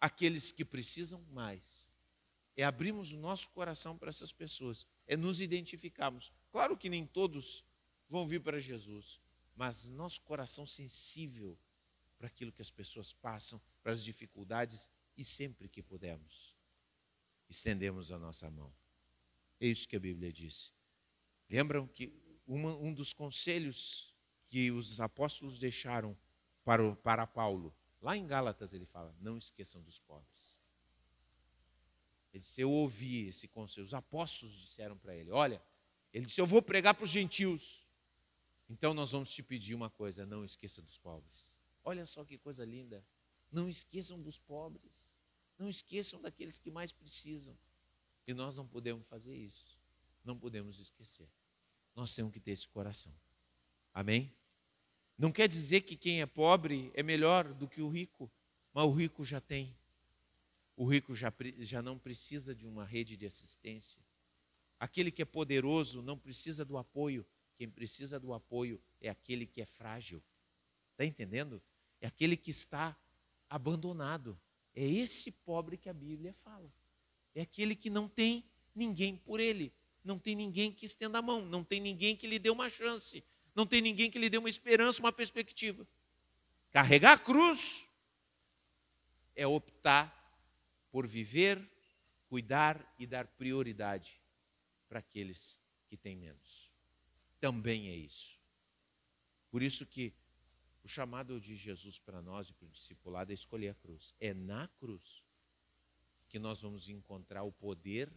aqueles que precisam mais. É abrirmos o nosso coração para essas pessoas, é nos identificarmos. Claro que nem todos vão vir para Jesus, mas nosso coração sensível para aquilo que as pessoas passam, para as dificuldades e sempre que pudermos, estendemos a nossa mão. É isso que a Bíblia diz. Lembram que uma, um dos conselhos que os apóstolos deixaram para, o, para Paulo, lá em Gálatas ele fala: não esqueçam dos pobres. Ele disse: Eu ouvi esse conselho. Os apóstolos disseram para ele: Olha, ele disse: Eu vou pregar para os gentios. Então nós vamos te pedir uma coisa: não esqueça dos pobres. Olha só que coisa linda. Não esqueçam dos pobres. Não esqueçam daqueles que mais precisam. E nós não podemos fazer isso. Não podemos esquecer. Nós temos que ter esse coração. Amém? Não quer dizer que quem é pobre é melhor do que o rico, mas o rico já tem. O rico já, já não precisa de uma rede de assistência. Aquele que é poderoso não precisa do apoio. Quem precisa do apoio é aquele que é frágil. Está entendendo? É aquele que está abandonado. É esse pobre que a Bíblia fala. É aquele que não tem ninguém por ele, não tem ninguém que estenda a mão, não tem ninguém que lhe dê uma chance, não tem ninguém que lhe dê uma esperança, uma perspectiva. Carregar a cruz é optar por viver, cuidar e dar prioridade para aqueles que têm menos. Também é isso. Por isso que o chamado de Jesus para nós e para o discipulado é escolher a cruz. É na cruz que nós vamos encontrar o poder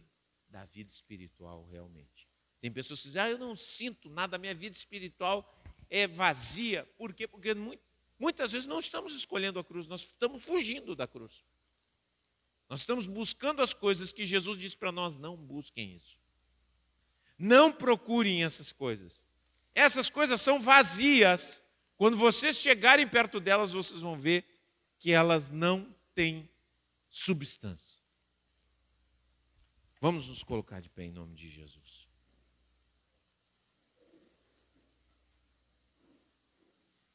da vida espiritual realmente. Tem pessoas que dizem, ah, eu não sinto nada, a minha vida espiritual é vazia. Por quê? Porque muitas vezes não estamos escolhendo a cruz, nós estamos fugindo da cruz. Nós estamos buscando as coisas que Jesus disse para nós, não busquem isso. Não procurem essas coisas. Essas coisas são vazias quando vocês chegarem perto delas, vocês vão ver que elas não têm substância. Vamos nos colocar de pé em nome de Jesus.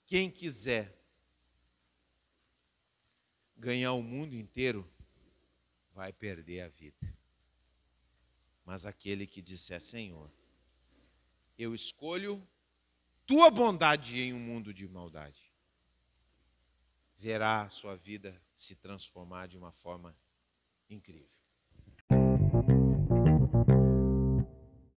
Quem quiser ganhar o mundo inteiro, vai perder a vida. Mas aquele que disser, Senhor, eu escolho tua bondade em um mundo de maldade. Verá a sua vida se transformar de uma forma incrível.